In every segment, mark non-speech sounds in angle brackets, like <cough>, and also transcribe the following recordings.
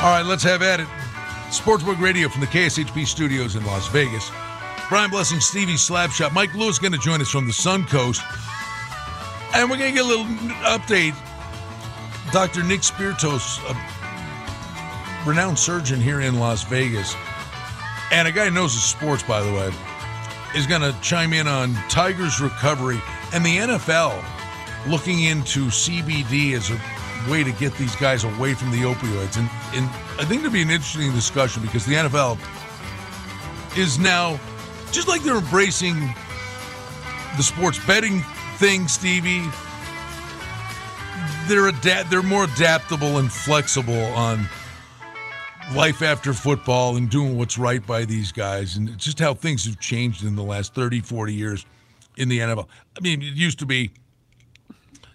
All right, let's have at it. Sportsbook Radio from the KSHP studios in Las Vegas. Brian Blessing, Stevie Slapshot. Mike Lewis going to join us from the Sun Coast. And we're going to get a little update. Dr. Nick Spiritos, a renowned surgeon here in Las Vegas, and a guy who knows his sports, by the way, is going to chime in on Tigers' recovery and the NFL looking into CBD as a way to get these guys away from the opioids. And, and I think it'll be an interesting discussion because the NFL is now, just like they're embracing the sports betting thing, Stevie, they're adapt they're more adaptable and flexible on life after football and doing what's right by these guys and just how things have changed in the last 30 40 years in the NFL. I mean, it used to be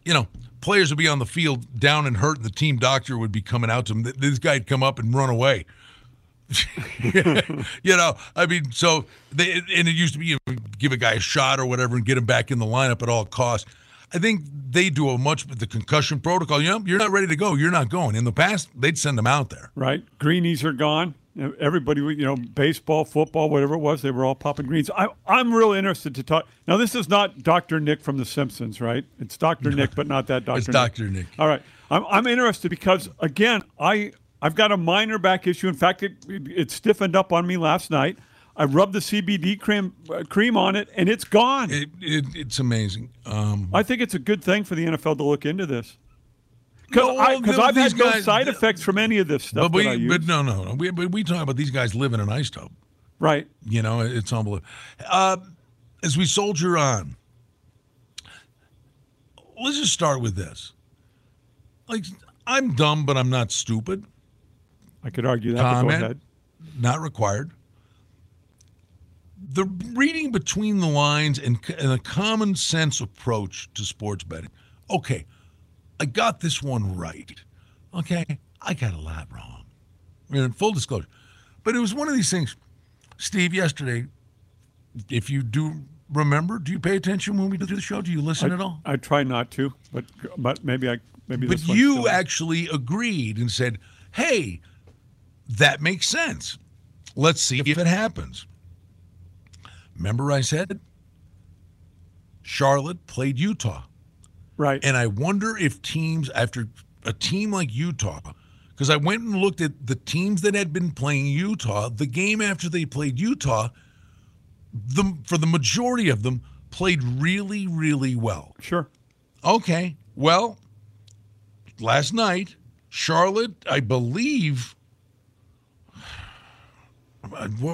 you know, players would be on the field down and hurt and the team doctor would be coming out to them. This guy'd come up and run away. <laughs> you know, I mean, so they and it used to be you know, give a guy a shot or whatever and get him back in the lineup at all costs. I think they do a much with the concussion protocol. You know, you're not ready to go. You're not going. In the past, they'd send them out there. Right. Greenies are gone. Everybody, you know, baseball, football, whatever it was, they were all popping greens. I, I'm real interested to talk. Now, this is not Dr. Nick from The Simpsons, right? It's Dr. Nick, but not that Dr. <laughs> It's Nick. Dr. Nick. All right. I'm, I'm interested because, again, I, I've got a minor back issue. In fact, it, it stiffened up on me last night. I rubbed the CBD cream uh, cream on it, and it's gone. It, it, it's amazing. Um, I think it's a good thing for the NFL to look into this. Because No, I've had no guys- side effects from any of this stuff but we, that I use. but no, no, no. We, but we talk about these guys living in an ice tub. right. You know, it's unbelievable. Uh, as we soldier on, let's just start with this. Like, I'm dumb, but I'm not stupid. I could argue that. But go Comment. ahead. Not required. The reading between the lines and, and a common sense approach to sports betting. Okay, I got this one right. Okay, I got a lot wrong. I mean, full disclosure. But it was one of these things. Steve, yesterday, if you do remember, do you pay attention when we do the show? Do you listen at all? I try not to, but but maybe I maybe. But you actually agreed and said, hey, that makes sense. Let's see if it happens. Remember, I said Charlotte played Utah. Right. And I wonder if teams, after a team like Utah, because I went and looked at the teams that had been playing Utah, the game after they played Utah, the, for the majority of them, played really, really well. sure. Okay. Well, last night, Charlotte, I believe, <sighs>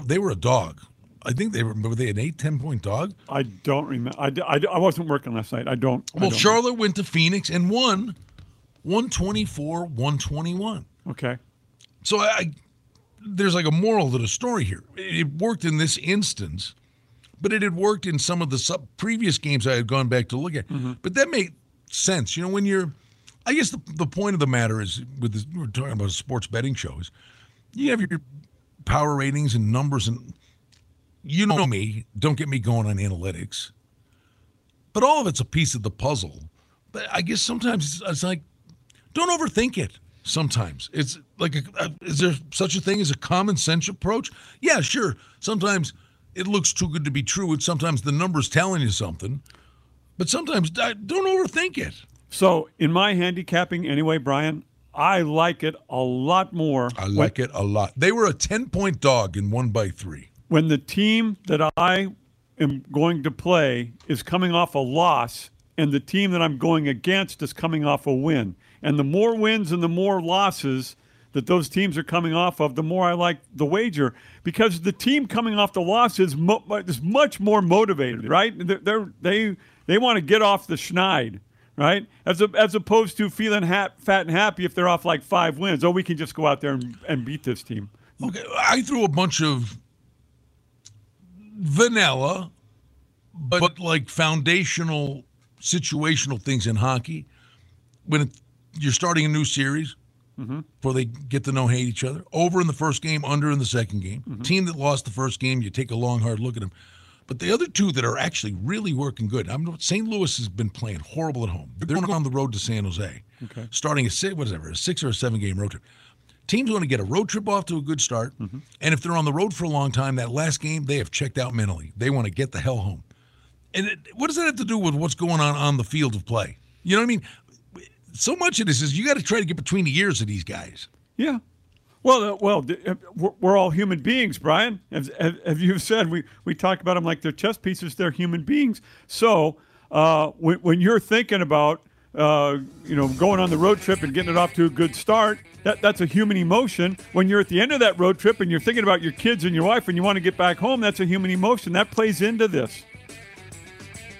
they were a dog. I think they were, were they an eight, 10 point dog? I don't remember. I, I, I wasn't working last night. I don't. I Well, don't- Charlotte went to Phoenix and won 124, 121. Okay. So I, I there's like a moral to the story here. It worked in this instance, but it had worked in some of the sub- previous games I had gone back to look at. Mm-hmm. But that made sense. You know, when you're, I guess the, the point of the matter is with this, we're talking about sports betting shows, you have your power ratings and numbers and you know me. Don't get me going on analytics. But all of it's a piece of the puzzle. But I guess sometimes it's, it's like don't overthink it sometimes it's like a, a, is there such a thing as a common sense approach yeah sure sometimes it looks too good to be true and sometimes the numbers telling you something but sometimes don't overthink it So in my handicapping anyway, Brian, I like it a lot more. i like it a lot they were a 10 point dog in one by three when the team that I am going to play is coming off a loss and the team that I'm going against is coming off a win. And the more wins and the more losses that those teams are coming off of, the more I like the wager because the team coming off the loss is, mo- is much more motivated, right? They're, they're, they they want to get off the schneid, right? As a, as opposed to feeling ha- fat and happy if they're off like five wins. Oh, we can just go out there and, and beat this team. Okay, I threw a bunch of vanilla, but, but like foundational, situational things in hockey. When it, you're starting a new series, mm-hmm. before they get to know hate each other, over in the first game, under in the second game. Mm-hmm. Team that lost the first game, you take a long, hard look at them. But the other two that are actually really working good, I'm St. Louis has been playing horrible at home. They're going on the road to San Jose, okay. starting a six, whatever, a six or a seven game road trip. Teams want to get a road trip off to a good start, mm-hmm. and if they're on the road for a long time, that last game they have checked out mentally. They want to get the hell home. And it, what does that have to do with what's going on on the field of play? You know what I mean? So much of this is you got to try to get between the ears of these guys. Yeah, well, uh, well, uh, we're all human beings, Brian. As, as you've said, we, we talk about them like they're chess pieces. They're human beings. So uh, when, when, you're thinking about, uh, you know, going on the road trip and getting it off to a good start, that, that's a human emotion. When you're at the end of that road trip and you're thinking about your kids and your wife and you want to get back home, that's a human emotion. That plays into this.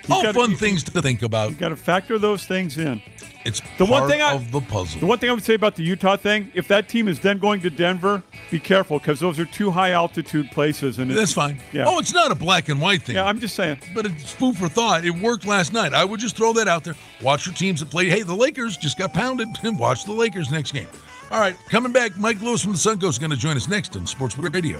You've oh, all fun things to think about. You've got to factor those things in. It's the one thing I, of the puzzle. The one thing I would say about the Utah thing, if that team is then going to Denver, be careful because those are two high altitude places. And that's fine. Yeah. Oh, it's not a black and white thing. Yeah, I'm just saying. But it's food for thought. It worked last night. I would just throw that out there. Watch your teams that play. Hey, the Lakers just got pounded. And <laughs> watch the Lakers next game. All right, coming back, Mike Lewis from the Suncoast is going to join us next on Sports Radio.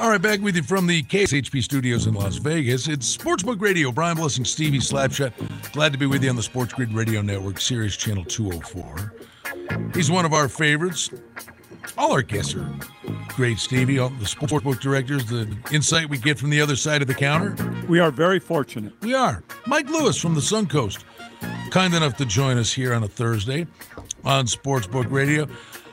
All right, back with you from the KSHP studios in Las Vegas. It's Sportsbook Radio. Brian Blessing, Stevie Slapshot. Glad to be with you on the Sports Grid Radio Network, Sirius Channel 204. He's one of our favorites. All our guests are great, Stevie. All the sportsbook directors, the insight we get from the other side of the counter. We are very fortunate. We are. Mike Lewis from the Suncoast, kind enough to join us here on a Thursday on Sportsbook Radio.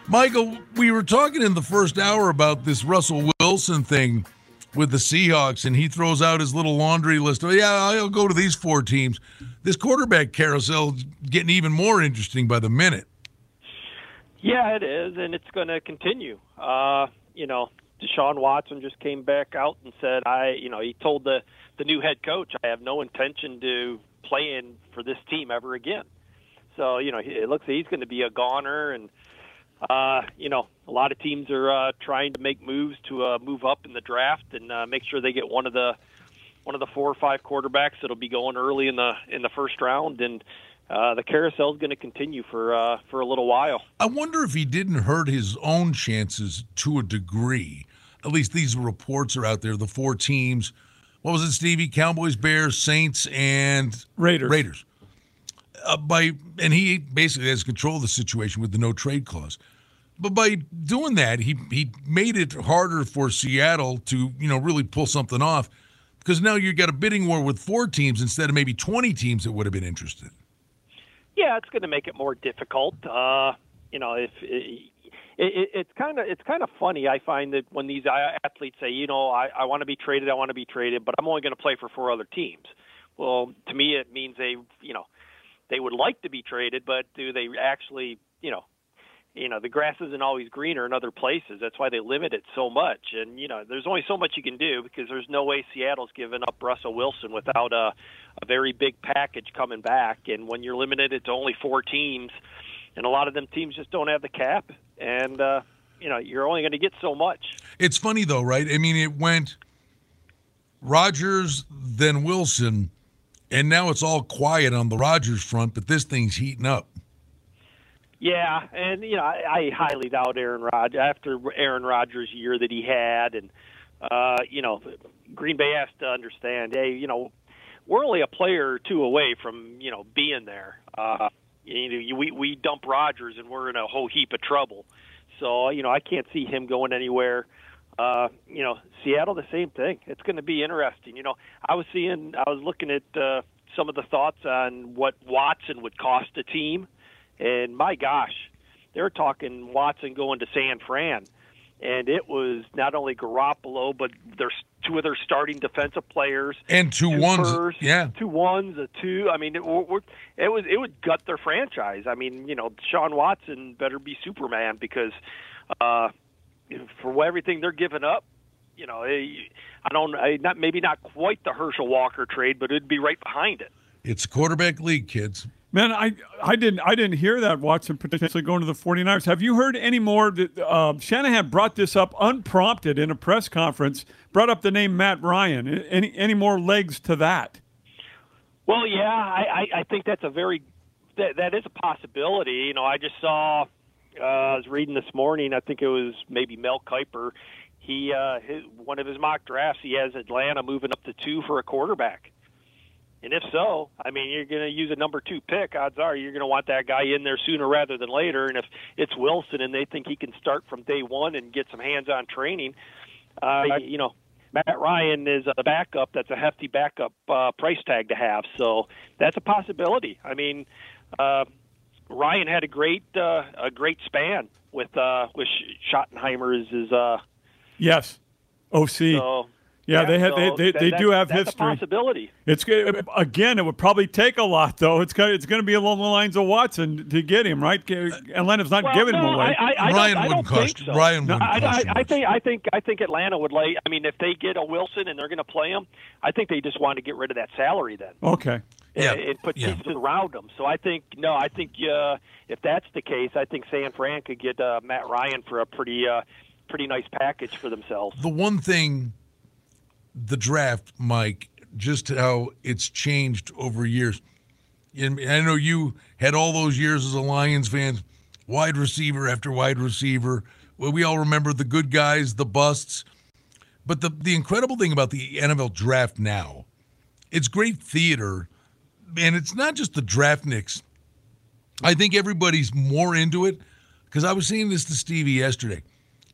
Michael, we were talking in the first hour about this Russell Wilson thing with the Seahawks, and he throws out his little laundry list of, yeah, I'll go to these four teams. This quarterback carousel is getting even more interesting by the minute. Yeah, it is, and it's going to continue. Uh, you know, Deshaun Watson just came back out and said, I, you know, he told the the new head coach, I have no intention to play in for this team ever again. So, you know, it looks like he's going to be a goner, and uh, you know, a lot of teams are uh, trying to make moves to uh, move up in the draft and uh, make sure they get one of the one of the four or five quarterbacks that'll be going early in the in the first round, and uh, the carousel is going to continue for uh, for a little while. I wonder if he didn't hurt his own chances to a degree. At least these reports are out there. The four teams. What was it, Stevie? Cowboys, Bears, Saints, and Raiders. Raiders uh, by and he basically has control of the situation with the no trade clause. But by doing that, he he made it harder for Seattle to you know really pull something off because now you've got a bidding war with four teams instead of maybe twenty teams that would have been interested. Yeah, it's going to make it more difficult. Uh, you know, if it, it, it's kind of it's kind of funny. I find that when these athletes say, you know, I, I want to be traded, I want to be traded, but I'm only going to play for four other teams. Well, to me, it means they, you know, they would like to be traded, but do they actually, you know, you know, the grass isn't always greener in other places. That's why they limit it so much. And you know, there's only so much you can do because there's no way Seattle's giving up Russell Wilson without a, a very big package coming back. And when you're limited to only four teams, and a lot of them teams just don't have the cap, and uh, you know, you're only going to get so much. It's funny though, right? I mean, it went Rodgers, then Wilson and now it's all quiet on the Rodgers front, but this thing's heating up. Yeah, and you know I, I highly doubt Aaron Rodgers after Aaron Rodgers' year that he had, and uh, you know Green Bay has to understand. Hey, you know we're only a player or two away from you know being there. Uh, you know, we we dump Rodgers and we're in a whole heap of trouble. So you know, I can't see him going anywhere. Uh, you know, Seattle, the same thing. It's going to be interesting. You know, I was seeing, I was looking at uh, some of the thoughts on what Watson would cost a team, and my gosh, they're talking Watson going to San Fran, and it was not only Garoppolo, but there's two other starting defensive players and two, two ones. firsts, yeah, two ones, a two. I mean, it, it was it would gut their franchise. I mean, you know, Sean Watson better be Superman because. uh for everything they're giving up, you know, eh, I don't, not maybe not quite the Herschel Walker trade, but it'd be right behind it. It's quarterback league, kids. Man, I I didn't I didn't hear that Watson potentially going to the 49ers. Have you heard any more? That, uh, Shanahan brought this up unprompted in a press conference. Brought up the name Matt Ryan. Any any more legs to that? Well, yeah, I, I, I think that's a very that, that is a possibility. You know, I just saw uh, I was reading this morning. I think it was maybe Mel Kiper. He uh, his, one of his mock drafts. He has Atlanta moving up to two for a quarterback. And if so, I mean, you're going to use a number two pick. Odds are you're going to want that guy in there sooner rather than later. And if it's Wilson and they think he can start from day one and get some hands-on training, uh, you know, Matt Ryan is a backup. That's a hefty backup uh, price tag to have. So that's a possibility. I mean, uh, Ryan had a great uh, a great span with uh, with Schottenheimer as his uh, yes OC. So, yeah, they have so they, they, that, do have that's history. A possibility. It's again, it would probably take a lot though. It's it's going to be along the lines of Watson to get him right. Atlanta's not well, giving no, him away. I, I, Ryan I wouldn't cost. so. Ryan no, wouldn't I, cost. I, I think I think I think Atlanta would lay. I mean, if they get a Wilson and they're going to play him, I think they just want to get rid of that salary then. Okay. Yeah. And, and put Yeah. pieces around them. So I think no, I think uh, if that's the case, I think San Fran could get uh, Matt Ryan for a pretty uh, pretty nice package for themselves. the one thing, the draft, Mike, just how it's changed over years. And I know you had all those years as a Lions fan, wide receiver after wide receiver. Well, we all remember the good guys, the busts. But the, the incredible thing about the NFL draft now, it's great theater, and it's not just the draftniks. I think everybody's more into it because I was saying this to Stevie yesterday.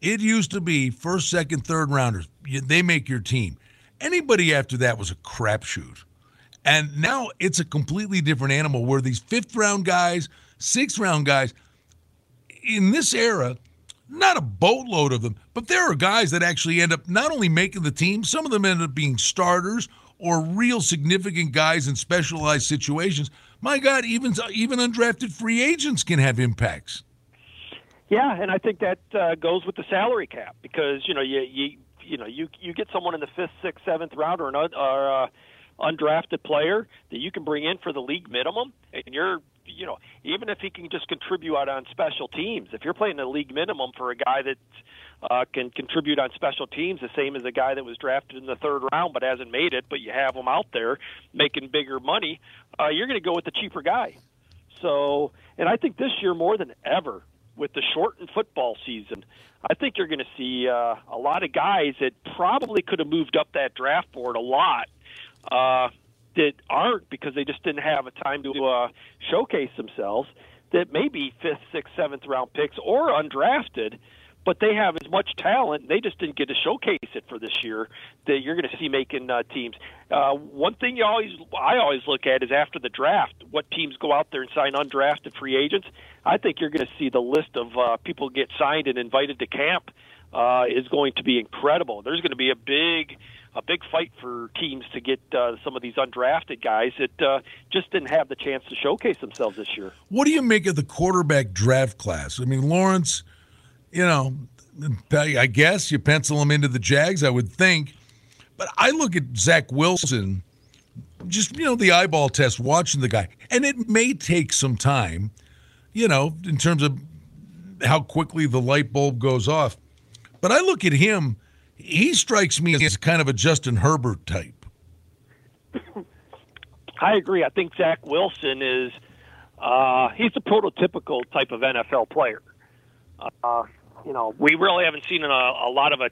It used to be first, second, third rounders. They make your team. Anybody after that was a crapshoot. And now it's a completely different animal where these fifth round guys, sixth round guys, in this era, not a boatload of them, but there are guys that actually end up not only making the team, some of them end up being starters or real significant guys in specialized situations. My God, even even undrafted free agents can have impacts. Yeah, and I think that uh, goes with the salary cap because you know you you you know you you get someone in the fifth, sixth, seventh round or an uh, undrafted player that you can bring in for the league minimum, and you're you know even if he can just contribute out on special teams, if you're playing the league minimum for a guy that uh, can contribute on special teams, the same as a guy that was drafted in the third round but hasn't made it, but you have him out there making bigger money, uh, you're going to go with the cheaper guy. So, and I think this year more than ever, with the shortened football season, I think you're going to see uh, a lot of guys that probably could have moved up that draft board a lot uh, that aren't because they just didn't have a time to uh, showcase themselves. That may be fifth, sixth, seventh round picks or undrafted, but they have as much talent. They just didn't get to showcase it for this year. That you're going to see making uh, teams. Uh, one thing you always, I always look at is after the draft, what teams go out there and sign undrafted free agents. I think you're going to see the list of uh, people get signed and invited to camp uh, is going to be incredible. There's going to be a big, a big fight for teams to get uh, some of these undrafted guys that uh, just didn't have the chance to showcase themselves this year. What do you make of the quarterback draft class? I mean, Lawrence, you know, I guess you pencil him into the Jags, I would think. But I look at Zach Wilson, just, you know, the eyeball test, watching the guy. And it may take some time, you know, in terms of how quickly the light bulb goes off. But I look at him, he strikes me as kind of a Justin Herbert type. I agree. I think Zach Wilson is uh, he's the prototypical type of NFL player. Uh, you know, we really haven't seen a, a lot of a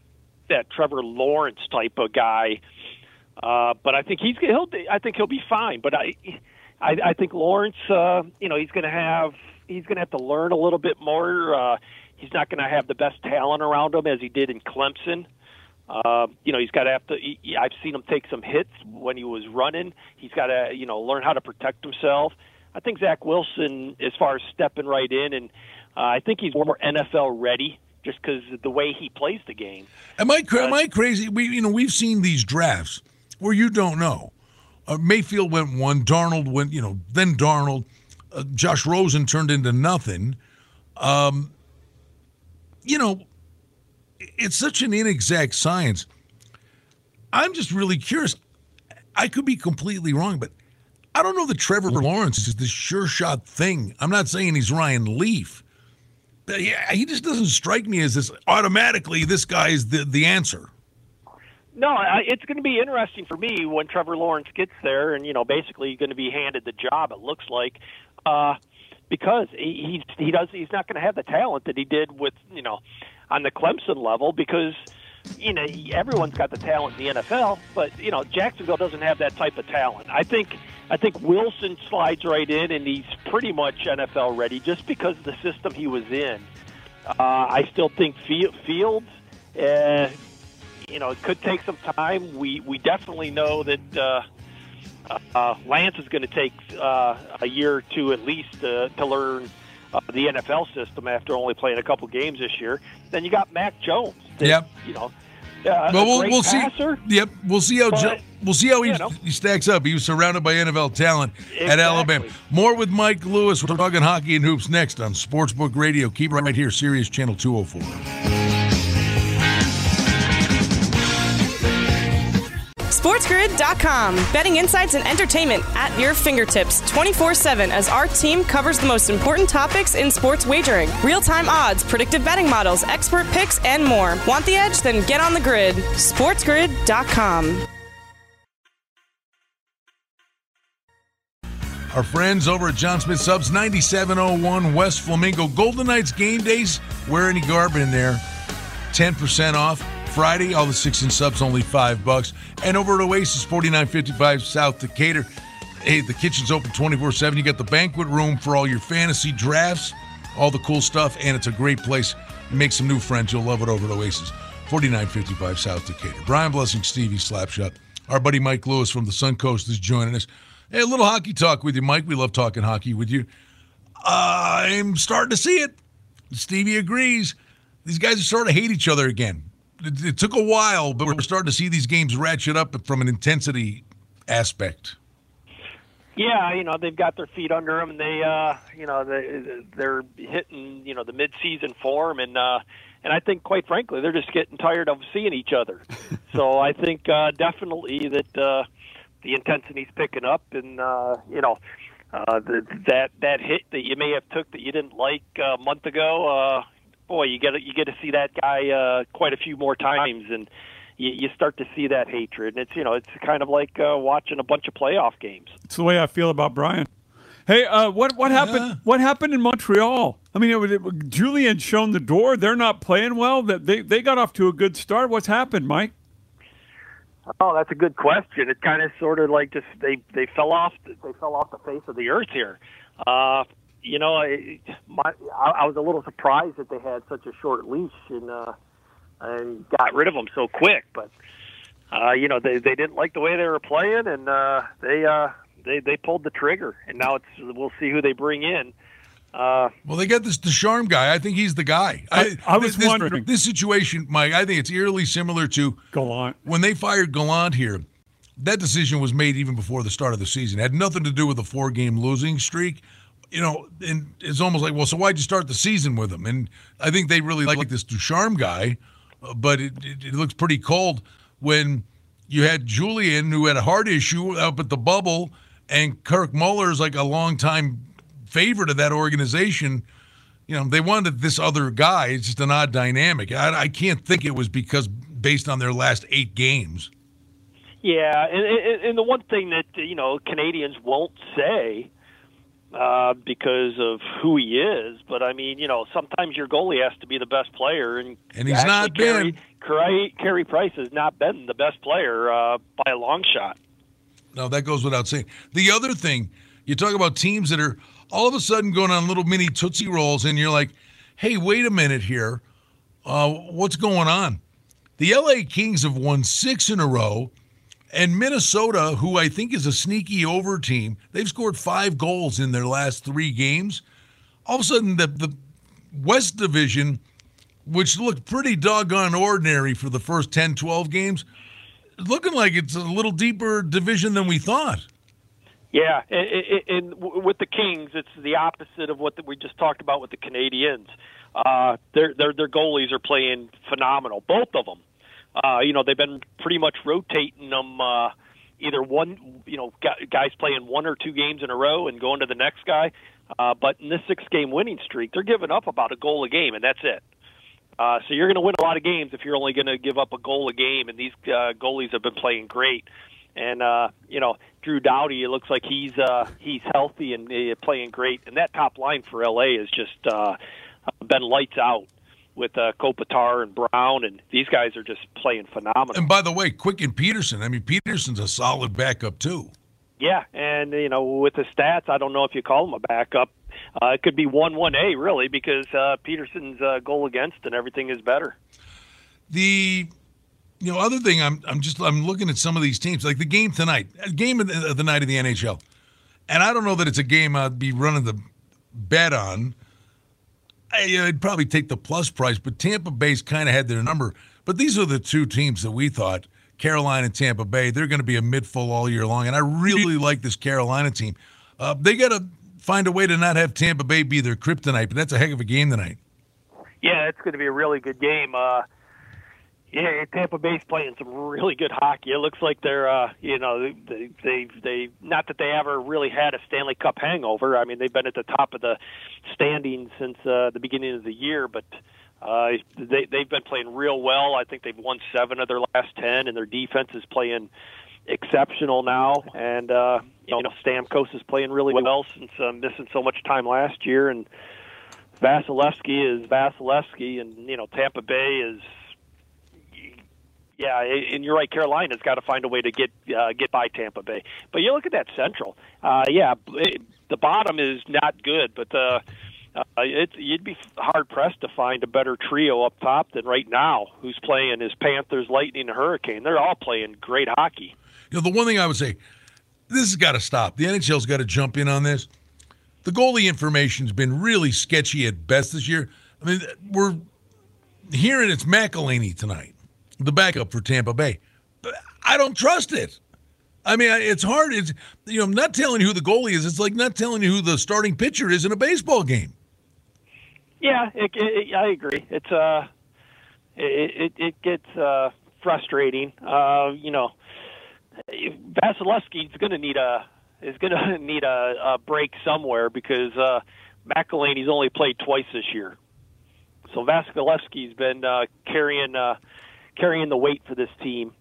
that Trevor Lawrence type of guy. Uh, but I think he's he'll I think he'll be fine. But I I, I think Lawrence, uh, you know, he's going to have he's going to have to learn a little bit more. Uh, he's not going to have the best talent around him as he did in Clemson. Uh, you know, he's got to have to. He, I've seen him take some hits when he was running. He's got to, you know, learn how to protect himself. I think Zach Wilson, as far as stepping right in, and uh, I think he's more NFL ready just because of the way he plays the game. Am I am I crazy? We you know we've seen these drafts where you don't know. Uh, Mayfield went one, Darnold went, you know, then Darnold, uh, Josh Rosen turned into nothing. Um, you know, it's such an inexact science. I'm just really curious. I could be completely wrong, but I don't know that Trevor Lawrence is the sure shot thing. I'm not saying he's Ryan Leaf. Yeah, he just doesn't strike me as this automatically this guy is the, the answer. No, I, it's going to be interesting for me when Trevor Lawrence gets there, and you know, basically going to be handed the job. It looks like, uh, because he he, he does he's not going to have the talent that he did with you know on the Clemson level because you know everyone's got the talent in the NFL, but you know Jacksonville doesn't have that type of talent. I think I think Wilson slides right in, and he's pretty much NFL ready just because of the system he was in. Uh, I still think Fields. Uh, you know, it could take some time. We we definitely know that uh, uh, Lance is going to take uh, a year or two at least uh, to learn uh, the NFL system after only playing a couple games this year. Then you got Mac Jones. That, yep. You know, uh, well, we'll, we'll see. Yep, we'll see how but, we'll see how he, he, stacks up. He was surrounded by NFL talent exactly. at Alabama. More with Mike Lewis. We're talking hockey and hoops next on Sportsbook Radio. Keep right here, Sirius Channel 204. SportsGrid.com. Betting insights and entertainment at your fingertips 24 7 as our team covers the most important topics in sports wagering real time odds, predictive betting models, expert picks, and more. Want the edge? Then get on the grid. SportsGrid.com. Our friends over at John Smith Subs, 9701 West Flamingo. Golden Knights game days, wear any garb in there. 10% off. Friday, all the six and subs only five bucks. And over at Oasis, 4955 South Decatur. Hey, the kitchen's open 24 7. You got the banquet room for all your fantasy drafts, all the cool stuff, and it's a great place. Make some new friends. You'll love it over at Oasis, 4955 South Decatur. Brian Blessing, Stevie Slapshot. Our buddy Mike Lewis from the Suncoast is joining us. Hey, a little hockey talk with you, Mike. We love talking hockey with you. I'm starting to see it. Stevie agrees. These guys are sort of hate each other again it, it took a while, but we're starting to see these games ratchet up from an intensity aspect. Yeah, you know they've got their feet under them, and they, uh, you know, they they're hitting, you know, the mid-season form, and uh, and I think, quite frankly, they're just getting tired of seeing each other. <laughs> so I think uh, definitely that uh, the intensity's picking up, and uh, you know, uh, the, that that hit that you may have took that you didn't like a month ago, uh, boy, you get you get to see that guy uh, quite a few more times, and you, you start to see that hatred. And it's you know it's kind of like uh, watching a bunch of playoff games. It's the way I feel about Brian. Hey, uh, what what happened? Yeah. What happened in Montreal? I mean, it it, Julien shown the door. They're not playing well. That they they got off to a good start. What's happened, Mike? Oh, that's a good question. It kind of sort of like just they they fell off they fell off the face of the earth here. Uh, you know, I, my, I, was a little surprised that they had such a short leash and uh, and got rid of them so quick. But uh, you know, they they didn't like the way they were playing, and uh, they uh, they they pulled the trigger. And now it's we'll see who they bring in. Uh, well, they got this Ducharme guy. I think he's the guy. I, I, I was this, wondering this situation, Mike. I think it's eerily similar to Gallant when they fired Gallant here. That decision was made even before the start of the season. It had nothing to do with a four-game losing streak you know, and it's almost like, well, so why'd you start the season with him? And I think they really like this Ducharme guy, uh, but it, it, it, looks pretty cold when you had Julien, who had a heart issue up at the bubble, and Kirk Muller is like a longtime favorite of that organization. You know, they wanted this other guy. It's just an odd dynamic. I, I can't think it was because based on their last eight games. Yeah, and, and the one thing that you know Canadians won't say uh, because of who he is. But I mean, you know, sometimes your goalie has to be the best player, and and he's not been. Carey, Carey Price has not been the best player uh, by a long shot. No, that goes without saying. The other thing, you talk about teams that are all of a sudden going on little mini tootsie rolls, and you're like, hey, wait a minute here. Uh, what's going on? The LA Kings have won six in a row, and Minnesota, who I think is a sneaky over team, they've scored five goals in their last three games. All of a sudden, the, the West Division, which looked pretty doggone ordinary for the first 10, 12 games, looking like it's a little deeper division than we thought. Yeah, and, with the Kings, it's the opposite of what we just talked about with the Canadiens. Uh, their their their goalies are playing phenomenal, both of them. Uh, you know, they've been pretty much rotating them. Uh, either one, you know, guys playing one or two games in a row and going to the next guy. Uh, but in this six-game winning streak, they're giving up about a goal a game, and that's it. Uh, so you're going to win a lot of games if you're only going to give up a goal a game. And these uh, goalies have been playing great. And uh, you know, Drew Doughty, it looks like he's uh, he's healthy and uh, playing great. And that top line for LA has just uh, been lights out with uh, Kopitar and Brown, and these guys are just playing phenomenal. And by the way, Quick and Petersen. I mean, Petersen's a solid backup too. Yeah, and you know, with the stats, I don't know if you call him a backup. Uh, it could be one one A really because uh, Petersen's uh, goal against and everything is better. The you know other thing I'm I'm just I'm looking at some of these teams like the game tonight, game of the, of the night of the NHL, and I don't know that it's a game I'd be running the bet on. I'd probably take the plus price, but Tampa Bay's kind of had their number. But these are the two teams that we thought Carolina and Tampa Bay. They're going to be a midfull all year long, and I really like this Carolina team. Uh, they got to find a way to not have Tampa Bay be their kryptonite, but that's a heck of a game tonight. Yeah, it's going to be a really good game. Uh, yeah, Tampa Bay's playing some really good hockey. It looks like they're, uh, you know, they, they, they, not that they ever really had a Stanley Cup hangover. I mean, they've been at the top of the standings since uh, the beginning of the year, but uh, they, they've been playing real well. I think they've won seven of their last ten, and their defense is playing exceptional now. And uh, you know, Stamkos is playing really well since uh, missing so much time last year, and Vasilevskiy is Vasilevskiy, and you know, Tampa Bay is yeah, and you're right. Carolina's got to find a way to get uh, get by Tampa Bay. But you look at that Central. Uh, yeah, it, the bottom is not good, but uh, uh, it, you'd be hard pressed to find a better trio up top than right now. Who's playing is Panthers, Lightning, and Hurricane. They're all playing great hockey. You know, the one thing I would say, this has got to stop. The NHL's got to jump in on this. The goalie information's been really sketchy at best this year. I mean, we're hearing it's McElhinney tonight the backup for Tampa Bay. I don't trust it. I mean, it's hard. It's you know, I'm not telling you who the goalie is. It's like not telling you who the starting pitcher is in a baseball game. Yeah, it, it, I agree. It's uh, it it, it gets uh, frustrating. Uh, you know, Vasilevskiy's going to need a is going <laughs> to need a, a break somewhere because uh, McElhinney's only played twice this year. So Vasilevskiy's been uh, carrying uh, carrying the weight for this team.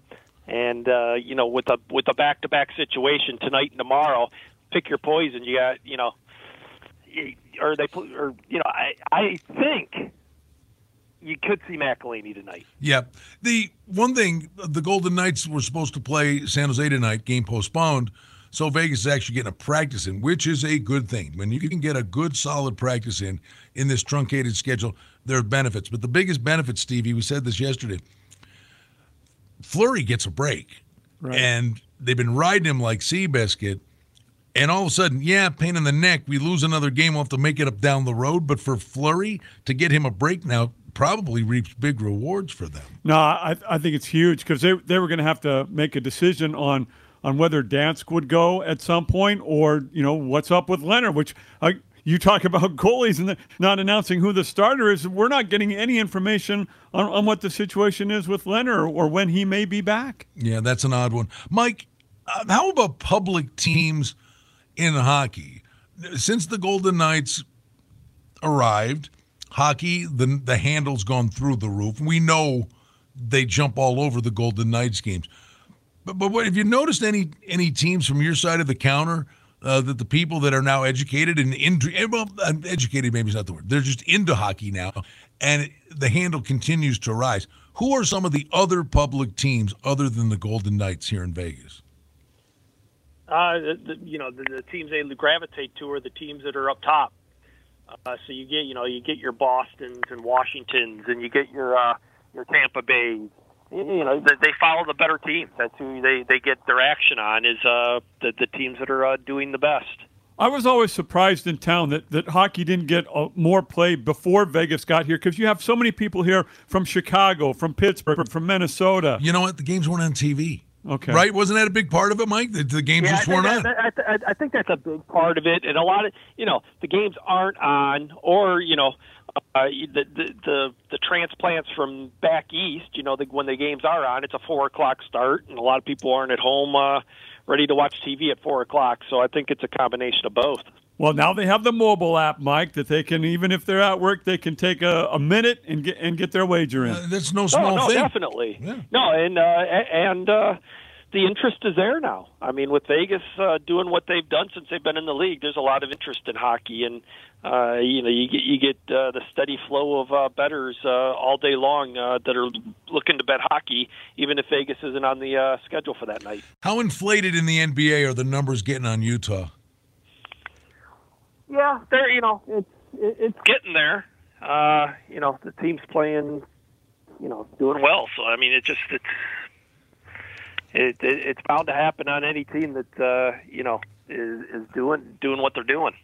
And uh, you know, with a with a back to back situation tonight and tomorrow, pick your poison. You got you know, or they or you know, I I think you could see McElhinney tonight. Yep. The one thing the Golden Knights were supposed to play San Jose tonight, game postponed. So Vegas is actually getting a practice in, which is a good thing. When you can get a good, solid practice in in this truncated schedule, there are benefits. But the biggest benefit, Stevie, we said this yesterday, Fleury gets a break. Right. And they've been riding him like Seabiscuit. And all of a sudden, yeah, pain in the neck. We lose another game. We'll have to make it up down the road. But for Fleury to get him a break now probably reaps big rewards for them. No, I, I think it's huge because they, they were going to have to make a decision on on whether Dansk would go at some point or, you know, what's up with Leonard, which I, you talk about goalies and not announcing who the starter is. We're not getting any information on, on what the situation is with Leonard or when he may be back. Yeah, that's an odd one. Mike, uh, how about public teams in hockey? Since the Golden Knights arrived, hockey, the, the handle's gone through the roof. We know they jump all over the Golden Knights games. But, but what, have you noticed any any teams from your side of the counter – uh, that the people that are now educated and into eh, well, educated maybe is not the word. They're just into hockey now, and the handle continues to rise. Who are some of the other public teams other than the Golden Knights here in Vegas? Uh, the, you know, the, the, teams they gravitate to are the teams that are up top. Uh, so you get, you know, you get your Boston's and Washingtons, and you get your uh, your Tampa Bay. You know, they follow the better teams. That's who they they get their action on. Is uh, the the teams that are uh, doing the best. I was always surprised in town that, that hockey didn't get uh, more play before Vegas got here because you have so many people here from Chicago, from Pittsburgh, from Minnesota. You know what? The games weren't on TV. Okay. Right? Wasn't that a big part of it, Mike? The, the games yeah, just weren't on. I, I, I think that's a big part of it, and a lot of you know the games aren't on, or you know uh, the, the the the transplants from back east. You know, the, when the games are on, it's a four o'clock start, and a lot of people aren't at home uh, ready to watch TV at four o'clock. So I think it's a combination of both. Well, now they have the mobile app, Mike, that they can even if they're at work, they can take a, a minute and get and get their wager in. Uh, that's no small no, no, thing. definitely. Yeah. No, and uh, and uh, the interest is there now. I mean, with Vegas uh, doing what they've done since they've been in the league, there's a lot of interest in hockey, and uh, you know, you get you get uh, the steady flow of uh, betters uh, all day long uh, that are looking to bet hockey, even if Vegas isn't on the uh, schedule for that night. How inflated in the NBA are the numbers getting on Utah? Yeah, they're you know it's it's getting there. Uh, you know, the team's playing, you know, doing well. So I mean, it just it's it, it it's bound to happen on any team that uh, you know is is doing doing what they're doing.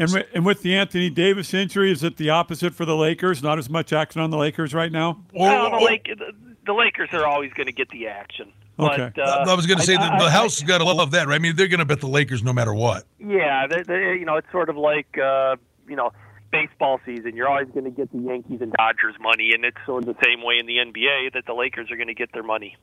And, with, and with the Anthony Davis injury, is it the opposite for the Lakers? Not as much action on the Lakers right now. Well, the, Lake, the, the Lakers are always going to get the action. Okay. But, uh, I was going to say I- the, the I- house has got to love that, right? I mean, they're going to bet the Lakers no matter what. Yeah, they, they, you know, it's sort of like uh, you know baseball season. You're always going to get the Yankees and Dodgers money, and it's sort of the same way in the NBA that the Lakers are going to get their money.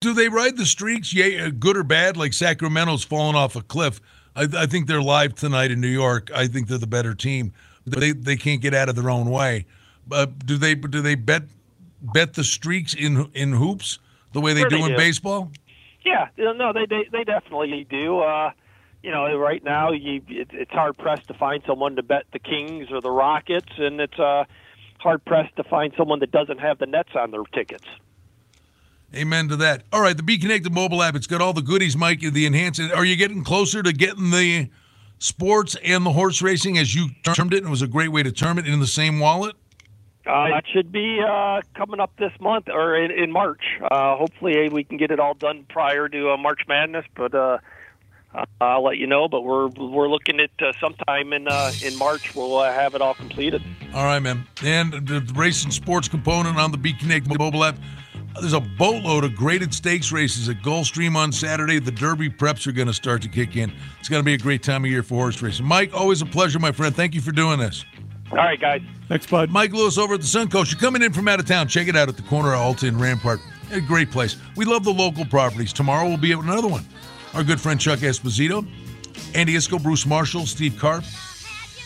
Do they ride the streaks, yay, uh, good or bad? Like Sacramento's fallen off a cliff. I, I think they're live tonight in New York. I think they're the better team. They they can't get out of their own way. But do they do they bet bet the streaks in in hoops the way they Sure do they in do. baseball? Yeah, no, they they, they definitely do. Uh, you know, right now you it, it's hard pressed to find someone to bet the Kings or the Rockets, and it's uh, hard pressed to find someone that doesn't have the Nets on their tickets. Amen to that. All right, the Be Connected mobile app. It's got all the goodies, Mike. The enhanced. Are you getting closer to getting the sports and the horse racing, as you termed it? And it was a great way to term it in the same wallet. Uh, that should be uh, coming up this month or in, in March. Uh, hopefully, we can get it all done prior to uh, March Madness, but uh, I'll let you know. But we're we're looking at uh, sometime in uh, in March. We'll uh, have it all completed. All right, man. And the race and sports component on the Be Connected mobile app. There's a boatload of graded stakes races at Gulfstream on Saturday. The Derby preps are going to start to kick in. It's going to be a great time of year for horse racing. Mike, always a pleasure, my friend. Thank you for doing this. All right, guys. Thanks, bud. Mike Lewis over at the Suncoast. You're coming in from out of town. Check it out at the corner of Alta and Rampart. A great place. We love the local properties. Tomorrow we'll be at another one. Our good friend Chuck Esposito, Andy Iskoe, Bruce Marshall, Steve Carp.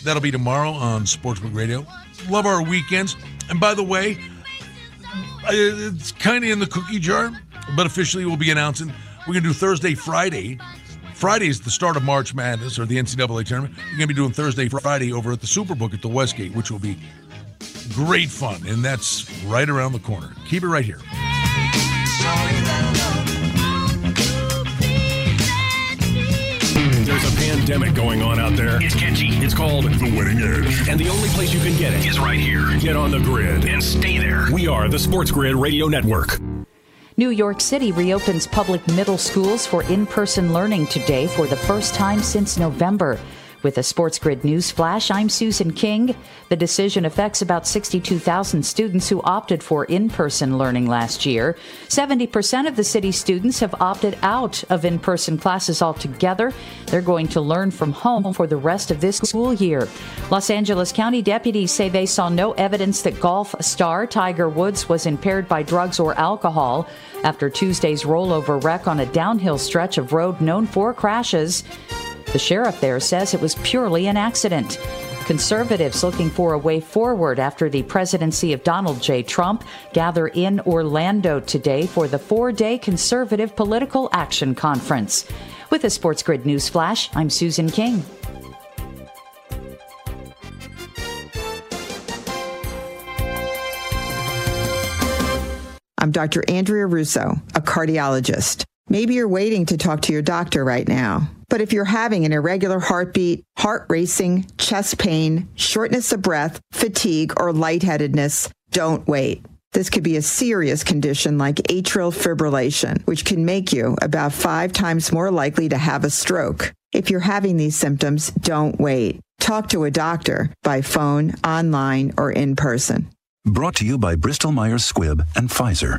That'll be tomorrow on Sportsbook Radio. Love our weekends. And by the way, uh, it's kind of in the cookie jar, but officially we'll be announcing we're going to do Thursday, Friday. Friday is the start of March Madness or the NCAA tournament. We're going to be doing Thursday, Friday over at the Superbook at the Westgate, which will be great fun. And that's right around the corner. Keep it right here. There's a pandemic going on out there. It's catchy. It's called The Winning Edge. And the only place you can get it is right here. Get on the grid and stay there. We are the Sports Grid Radio Network. New York City reopens public middle schools for in person learning today for the first time since November. With a Sports Grid news flash, I'm Susan King. The decision affects about 62,000 students who opted for in person learning last year. 70% of the city's students have opted out of in person classes altogether. They're going to learn from home for the rest of this school year. Los Angeles County deputies say they saw no evidence that golf star Tiger Woods was impaired by drugs or alcohol after Tuesday's rollover wreck on a downhill stretch of road known for crashes. The sheriff there says it was purely an accident. Conservatives looking for a way forward after the presidency of Donald J. Trump gather in Orlando today for the four day conservative political action conference. With a Sports Grid News Flash, I'm Susan King. I'm Dr. Andrea Russo, a cardiologist. Maybe you're waiting to talk to your doctor right now. But if you're having an irregular heartbeat, heart racing, chest pain, shortness of breath, fatigue, or lightheadedness, don't wait. This could be a serious condition like atrial fibrillation, which can make you about five times more likely to have a stroke. If you're having these symptoms, don't wait. Talk to a doctor by phone, online, or in person. Brought to you by Bristol Myers Squibb and Pfizer.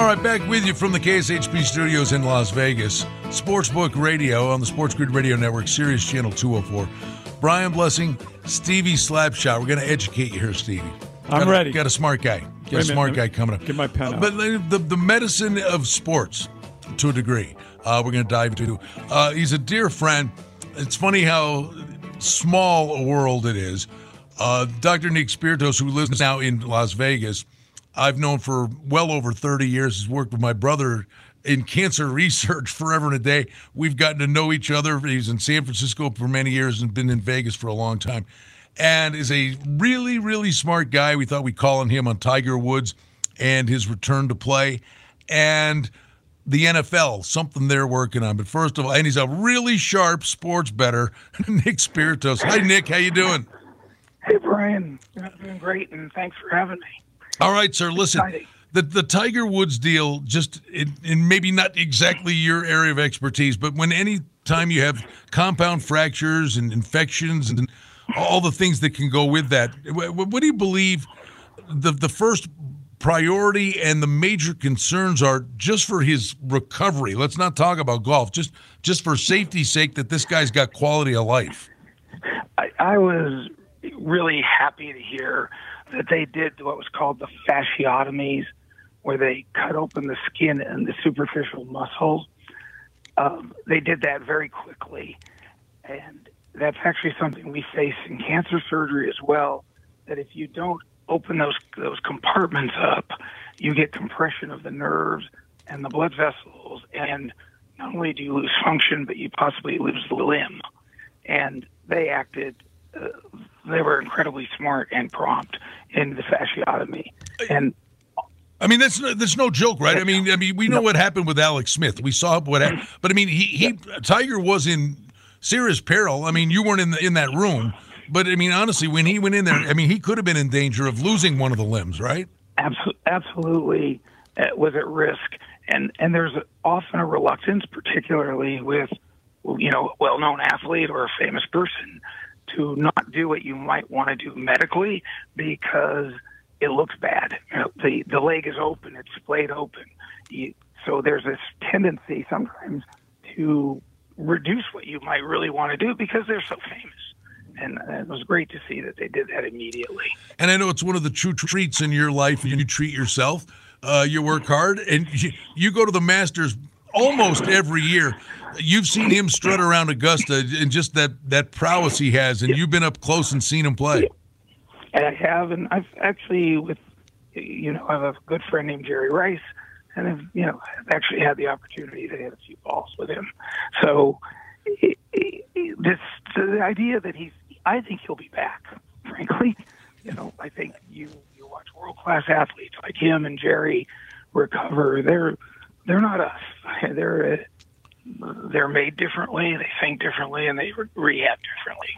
All right, back with you from the KSHP studios in Las Vegas. Sportsbook Radio on the Sports Grid Radio Network, Sirius Channel 204. Brian Blessing, Stevie Slapshot. We're going to educate you here, Stevie. I'm got a, ready. Got a smart guy. Got Wait a a minute, smart guy coming up. get my pen Uh, out. But the, the medicine of sports, to a degree, uh, we're going to dive into. Uh, he's a dear friend. It's funny how small a world it is. Uh, Dr. Nick Spirtos, who lives now in Las Vegas, I've known for well over 30 years. He's worked with my brother in cancer <laughs> research forever and a day. We've gotten to know each other. He's in San Francisco for many years and been in Vegas for a long time. And is a really, really smart guy. We thought we'd call on him on Tiger Woods and his return to play. And the NFL, something they're working on. But first of all, and he's a really sharp sports better, <laughs> Nick Spirtos. Hi, Nick. How you doing? Hey, Brian. I'm doing great, and thanks for having me. All right, sir. Listen, Exciting. the the Tiger Woods deal, just in, in maybe not exactly your area of expertise, but when any time you have compound fractures and infections and all the things that can go with that, what, what do you believe the the first priority and the major concerns are just for his recovery? Let's not talk about golf, just just for safety's sake that this guy's got quality of life. I, I was really happy to hear that they did what was called the fasciotomies, where they cut open the skin and the superficial muscles. Um, they did that very quickly, and that's actually something we face in cancer surgery as well. That if you don't open those those compartments up, you get compression of the nerves and the blood vessels, and not only do you lose function, but you possibly lose the limb. And they acted uh, they were incredibly smart and prompt in the fasciotomy. And I mean, that's no, that's no joke, right? I mean, I mean, we know what happened with Alex Smith. We saw what happened, but I mean, he, he Tiger was in serious peril. I mean, you weren't in the, in that room, but I mean, honestly, when he went in there, I mean, he could have been in danger of losing one of the limbs, right? abso- absolutely uh, was at risk. And and there's often a reluctance, particularly with you know well-known athlete or a famous person, to not do what you might want to do medically because it looks bad. You know, the the leg is open, it's splayed open. You, so there's this tendency sometimes to reduce what you might really want to do because they're so famous. And uh, it was great to see that they did that immediately. And I know it's one of the true treats in your life. You treat yourself. Uh, you work hard, and you, you go to the Masters almost every year. You've seen him strut around Augusta, and just that that prowess he has, and you've been up close and seen him play. And I have, and I've actually with, you know, I have a good friend named Jerry Rice, and I've, you know, I've actually had the opportunity to hit a few balls with him. So this the idea that he's, I think he'll be back. Frankly, you know, I think you you watch world class athletes like him and Jerry recover. They're they're not us. <laughs> They're uh, they're made differently. They think differently, and they re- rehab differently.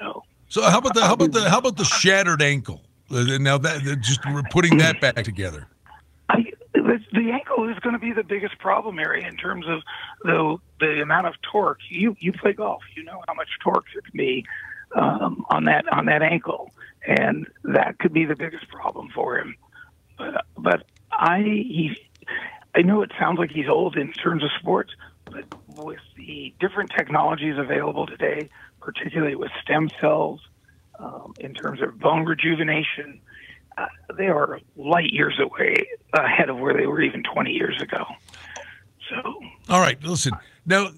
So So how about the how about the how about the shattered ankle? Uh, Now that just we're putting that back together. I, the, the ankle is going to be the biggest problem area in terms of the the amount of torque. You you play golf, you know how much torque there can be um, on that on that ankle, and that could be the biggest problem for him. But but I he, I know it sounds like he's old in terms of sports, but with the different technologies available today, particularly with stem cells, um, in terms of bone rejuvenation, uh, they are light years away ahead of where they were even 20 years ago. So All right, listen. Now,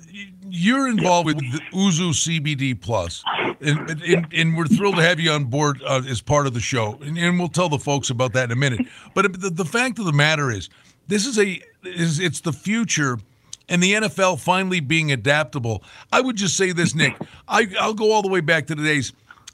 you're involved with the Yuzu CBD Plus, and, and, and, we're thrilled to have you on board uh, as part of the show. And, and, we'll tell the folks about that in a minute. But the, the fact of the matter is, this is a is it's the future and the NFL finally being adaptable. I would just say this, Nick. <laughs> I, I'll go all the way back to the days.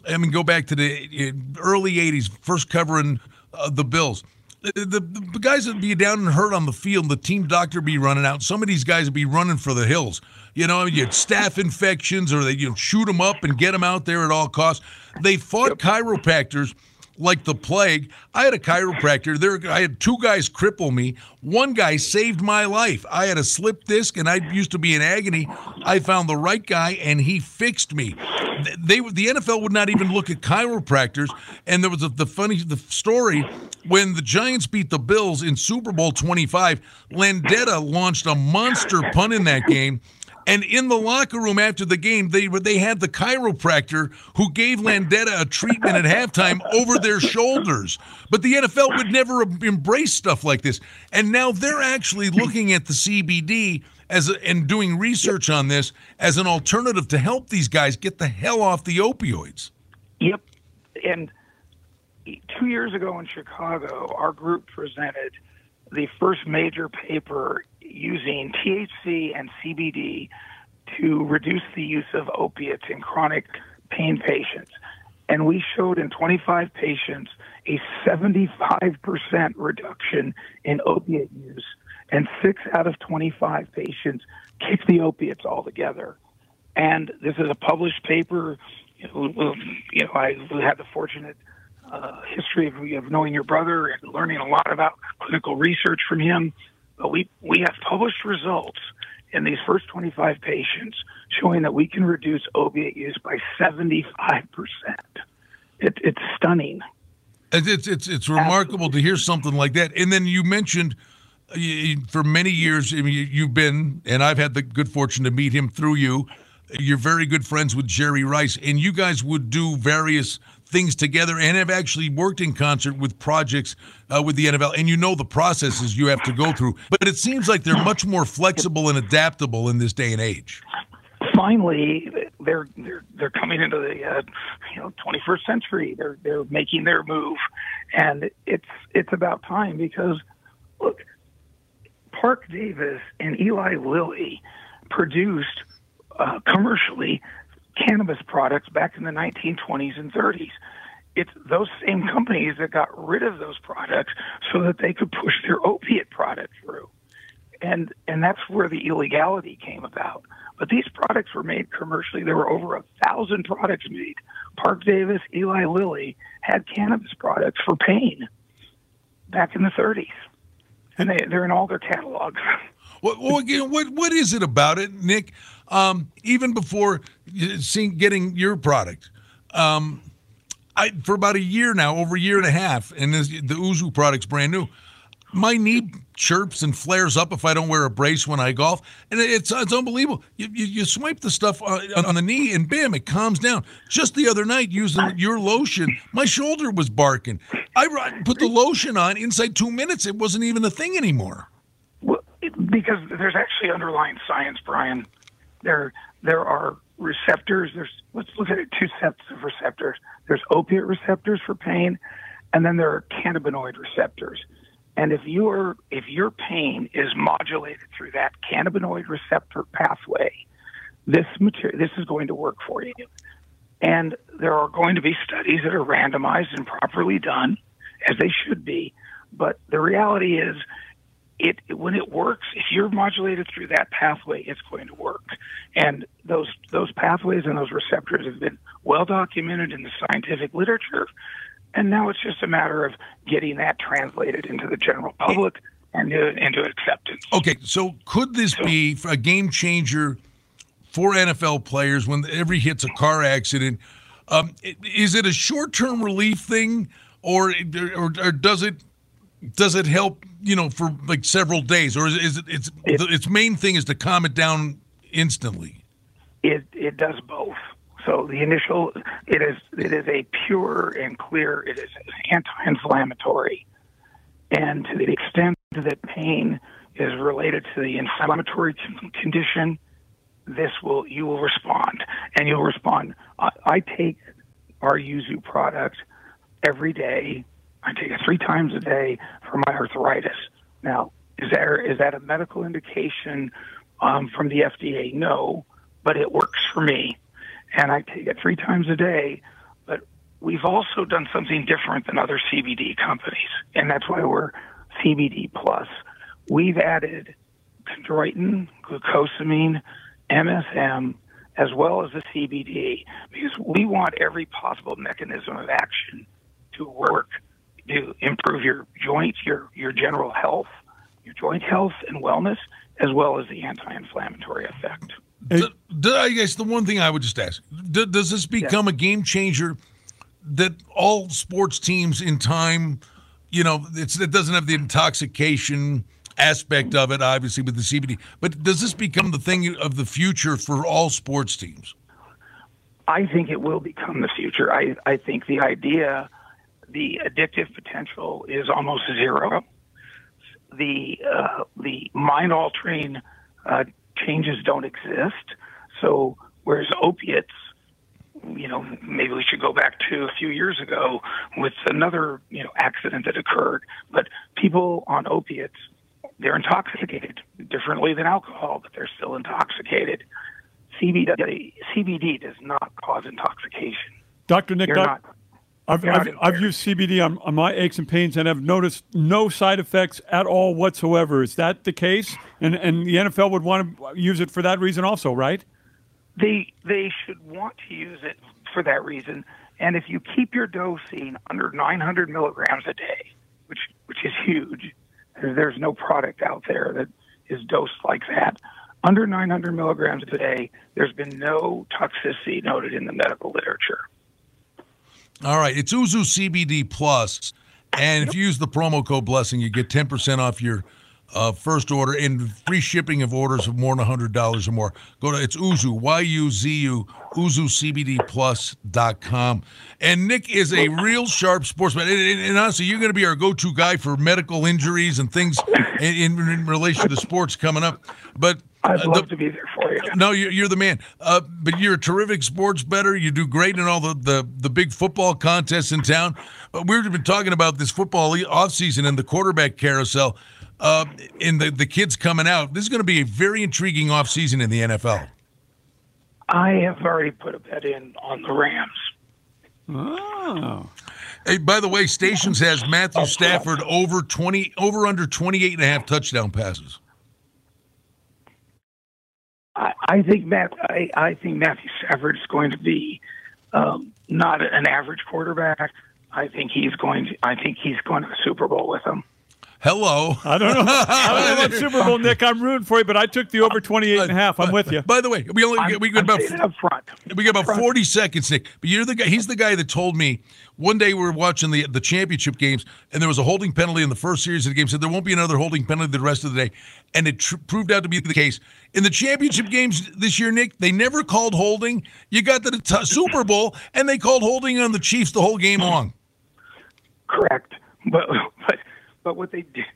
I mean, go back to the uh, early '80s, first covering uh, the Bills. The, the, the, guys would be down and hurt on the field. The team doctor would be running out. Some of these guys would be running for the hills. You know, you had staph infections, or they you know, shoot them up and get them out there at all costs. They fought chiropractors like the plague. I had a chiropractor. There, I had two guys cripple me. One guy saved my life. I had a slip disc, and I used to be in agony. I found the right guy, and he fixed me. They, the NFL would not even look at chiropractors. And there was a, the funny the story when the Giants beat the Bills in Super Bowl 25. Landeta launched a monster punt in that game and in the locker room after the game, they they had the chiropractor who gave Landeta a treatment at halftime over their shoulders. But the NFL would never embrace stuff like this. And now they're actually looking at the CBD as a, and doing research on this as an alternative to help these guys get the hell off the opioids. Yep. And two years ago in Chicago, our group presented the first major paper using THC and CBD to reduce the use of opiates in chronic pain patients. And we showed in 25 patients a 75% reduction in opiate use, and six out of 25 patients kicked the opiates altogether. And this is a published paper. You know, I had the fortunate uh, history of, of knowing your brother and learning a lot about clinical research from him. But we, we have published results in these first 25 patients showing that we can reduce opiate use by 75%. It, it's stunning. It's, it's, it's remarkable Absolutely. to hear something like that. And then you mentioned uh, for many years, you've been, and I've had the good fortune to meet him through you. You're very good friends with Jerry Rice, and you guys would do various things together and have actually worked in concert with projects uh, with the NFL, and you know the processes you have to go through. But it seems like they're much more flexible and adaptable in this day and age. Finally, they're they're they're coming into the uh, you know 21st century. They're they're making their move, and it's it's about time because look, Parke Davis and Eli Lilly produced uh, commercially cannabis products back in the 1920s and 30s. It's those same companies that got rid of those products so that they could push their opiate product through. And and that's where the illegality came about. But these products were made commercially. There were over a thousand products made. Parke Davis, Eli Lilly had cannabis products for pain back in the 30s, and they, they're in all their catalogs. What, what, what is it about it, Nick? Um, even before seeing getting your product, um, I for about a year now, over a year and a half, and this, the Yuzu product's brand new. My knee chirps and flares up if I don't wear a brace when I golf, and it's it's unbelievable. You, you, you swipe the stuff on, on, the knee, and bam, it calms down. Just the other night, using your lotion, my shoulder was barking. I put the lotion on. Inside two minutes, it wasn't even a thing anymore Well, because there's actually underlying science, Brian. There there are receptors. There's let's look at it two sets of receptors. There's opiate receptors for pain, and then there are cannabinoid receptors. And if your if your pain is modulated through that cannabinoid receptor pathway, this material this is going to work for you. And there are going to be studies that are randomized and properly done, as they should be. But the reality is, it when it works, if you're modulated through that pathway, it's going to work. And those those pathways and those receptors have been well documented in the scientific literature. And now it's just a matter of getting that translated into the general public and into acceptance. Okay, so could this so, be a game changer for NFL players when every hits a car accident? Um, is it a short term relief thing, or, or or does it does it help you know for like several days or is, is it it's it, its main thing is to calm it down instantly it it does both so the initial it is it is a pure and clear it is anti-inflammatory and to the extent that pain is related to the inflammatory condition this will you will respond, and you'll respond. I, I take our Yuzu product every day. I take it three times a day for my arthritis. Now, is there is that a medical indication um, from the FDA? No, but it works for me, and I take it three times a day. But we've also done something different than other CBD companies, and that's why we're CBD plus. We've added chondroitin, glucosamine, MSM, as well as the CBD, because we want every possible mechanism of action to work to improve your joints, your your general health, your joint health and wellness, as well as the anti-inflammatory effect. I guess the one thing I would just ask: Does this become a game changer that all sports teams in time, you know, it's, it doesn't have the intoxication aspect of it, obviously with the CBD, but does this become the thing of the future for all sports teams? I think it will become the future. I, I think the idea, the addictive potential is almost zero. The uh, the mind altering uh, changes don't exist. So whereas opiates, you know, maybe we should go back to a few years ago with another you know accident that occurred. But people on opiates, they're intoxicated differently than alcohol, but they're still intoxicated. CBD, CBD does not cause intoxication. Dr. Nick, You're doc, not- I've, I've, I've used CBD on, on my aches and pains and have noticed no side effects at all whatsoever. Is that the case? And and the NFL would want to use it for that reason also, right? They they should want to use it for that reason. And if you keep your dosing under 900 milligrams a day, which which is huge, there's, there's no product out there that is dosed like that. Under 900 milligrams a day, there's been no toxicity noted in the medical literature. All right, it's Yuzu CBD Plus, and if you use the promo code Blessing, you get ten percent off your uh, first order and free shipping of orders of more than hundred dollars or more. Go to it's Yuzu Y U Z U YuzuCBDPlus.com. And Nick is a real sharp sportsman, and, and, and honestly, you're going to be our go-to guy for medical injuries and things in, in, in relation to sports coming up. But I'd uh, love the- to be there for you. no, you're, you're the man. Uh, but you're a terrific sports better. You do great in all the, the, the big football contests in town. But we've been talking about this football offseason and the quarterback carousel uh, and the, the kids coming out. This is going to be a very intriguing offseason in the NFL. I have already put a bet in on the Rams. Oh. Hey, by the way, Stations has Matthew Stafford over 20, over under 28 and a half touchdown passes. I, I think Matt. I, I think Matthew Stafford is going to be um, not an average quarterback. I think he's going. To, I think he's going to the Super Bowl with them. Hello. I don't know. I don't know about <laughs> Super Bowl, Nick. I'm rooting for you, but I took the over 28 and a half. I'm with you. By the way, we only we got about saying it up front. We got about 40 seconds, Nick. But you're the guy. He's the guy that told me one day we were watching the the championship games, and there was a holding penalty in the first series of the game. Said there won't be another holding penalty the rest of the day, and it tr- proved out to be the case in the championship games this year. Nick, they never called holding. You got to the t- Super Bowl, and they called holding on the Chiefs the whole game long. Correct, but but but what they did,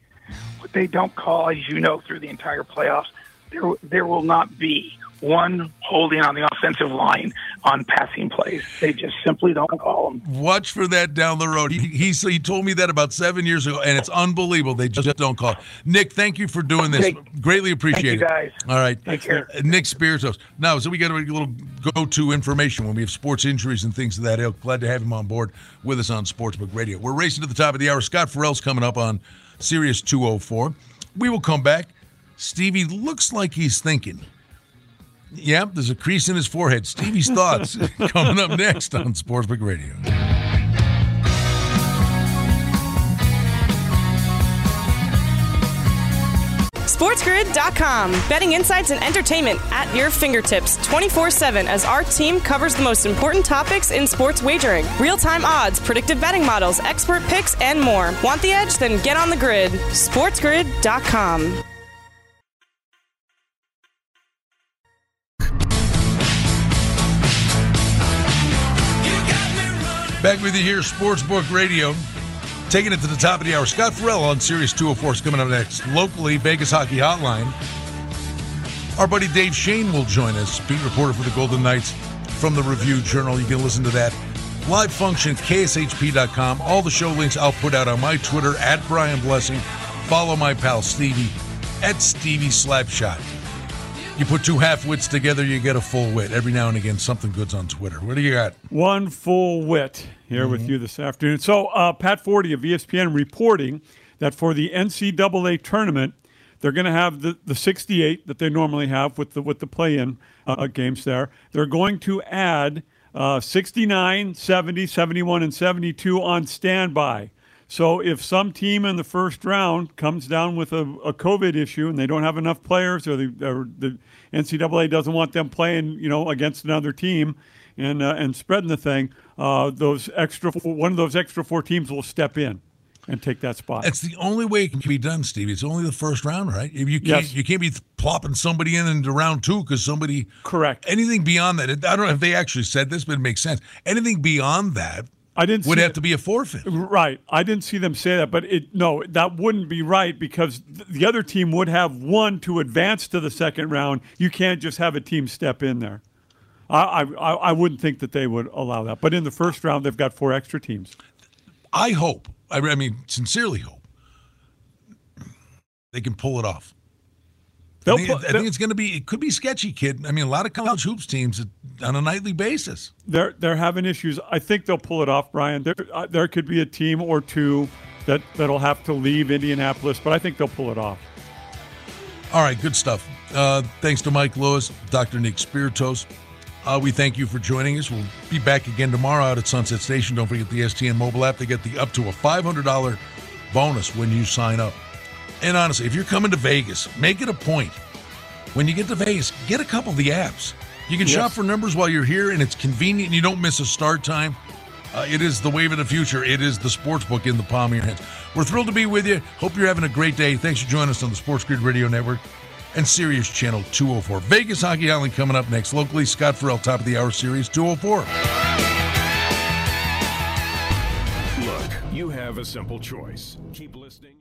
what they don't call, as you know, through the entire playoffs, there there will not be one holding on the offensive line on passing plays. They just simply don't call them. Watch for that down the road. He, he he told me that about seven years ago, and it's unbelievable. They just don't call. Nick, thank you for doing this. Okay. Greatly appreciate Thank you, it. guys. All right, Take care. Uh, Nick Spirtos. Now, so we got a little go-to information when we have sports injuries and things of that ilk. Glad to have him on board with us on Sportsbook Radio. We're racing to the top of the hour. Scott Ferrall's coming up on Sirius 204. We will come back. Stevie looks like he's thinking. Yep, there's a crease in his forehead. Stevie's thoughts <laughs> coming up next on Sportsbook Radio. SportsGrid.com. Betting insights and entertainment at your fingertips 24 7 as our team covers the most important topics in sports wagering real time odds, predictive betting models, expert picks, and more. Want the edge? Then get on the grid. SportsGrid.com. Back with you here, Sportsbook Radio. Taking it to the top of the hour. Scott Ferrall on Sirius 204 is coming up next. Locally, Vegas Hockey Hotline. Our buddy Dave Schoen will join us, beat reporter for the Golden Knights from the Review Journal. You can listen to that live function kshp.com. All the show links I'll put out on my Twitter at Brian Blessing. Follow my pal Stevie at Stevie Slapshot. You put two half wits together, you get a full wit. Every now and again, something good's on Twitter. What do you got? One full wit here mm-hmm. with you this afternoon. So, uh, Pat Forde of ESPN reporting that for the NCAA tournament, they're going to have the, the 68 that they normally have with the with the play-in uh, games there. They're going to add uh, 69, 70, 71, and 72 on standby. So if some team in the first round comes down with a, a COVID issue and they don't have enough players, or the, or the NCAA doesn't want them playing, you know, against another team and uh, and spreading the thing, uh, those extra one of those extra four teams will step in and take that spot. It's the only way it can be done, Steve. It's only the first round, right? If you can't, yes. you can't be plopping somebody in into round two because somebody. Correct. Anything beyond that, I don't know if they actually said this, but it makes sense. Anything beyond that, I didn't would have that. to be a forfeit. Right. I didn't see them say that, but it no, that wouldn't be right because the other team would have one to advance to the second round. You can't just have a team step in there. I, I, I wouldn't think that they would allow that. But in the first round, they've got four extra teams. I hope I mean, sincerely hope they can pull it off. I think, I think, it's going to be. It could be sketchy, kid. I mean, a lot of college hoops teams on a nightly basis. They're they're having issues. I think they'll pull it off, Brian. There uh, there could be a team or two that that'll have to leave Indianapolis, but I think they'll pull it off. All right, good stuff. Uh, thanks to Mike Lewis, Dr. Nick Spirtos. Uh, we thank you for joining us. We'll be back again tomorrow out at Sunset Station. Don't forget the STN mobile app. They get the up to a $500 bonus when you sign up. And honestly, if you're coming to Vegas, make it a point. When you get to Vegas, get a couple of the apps. You can yes. shop for numbers while you're here, and it's convenient. And you don't miss a start time. Uh, it is the wave of the future. It is the sports book in the palm of your hands. We're thrilled to be with you. Hope you're having a great day. Thanks for joining us on the Sports Grid Radio Network and Sirius Channel 204. Vegas Hockey Island coming up next. Locally, Scott Ferrall, top of the hour, Sirius 204. Look, you have a simple choice. Keep listening.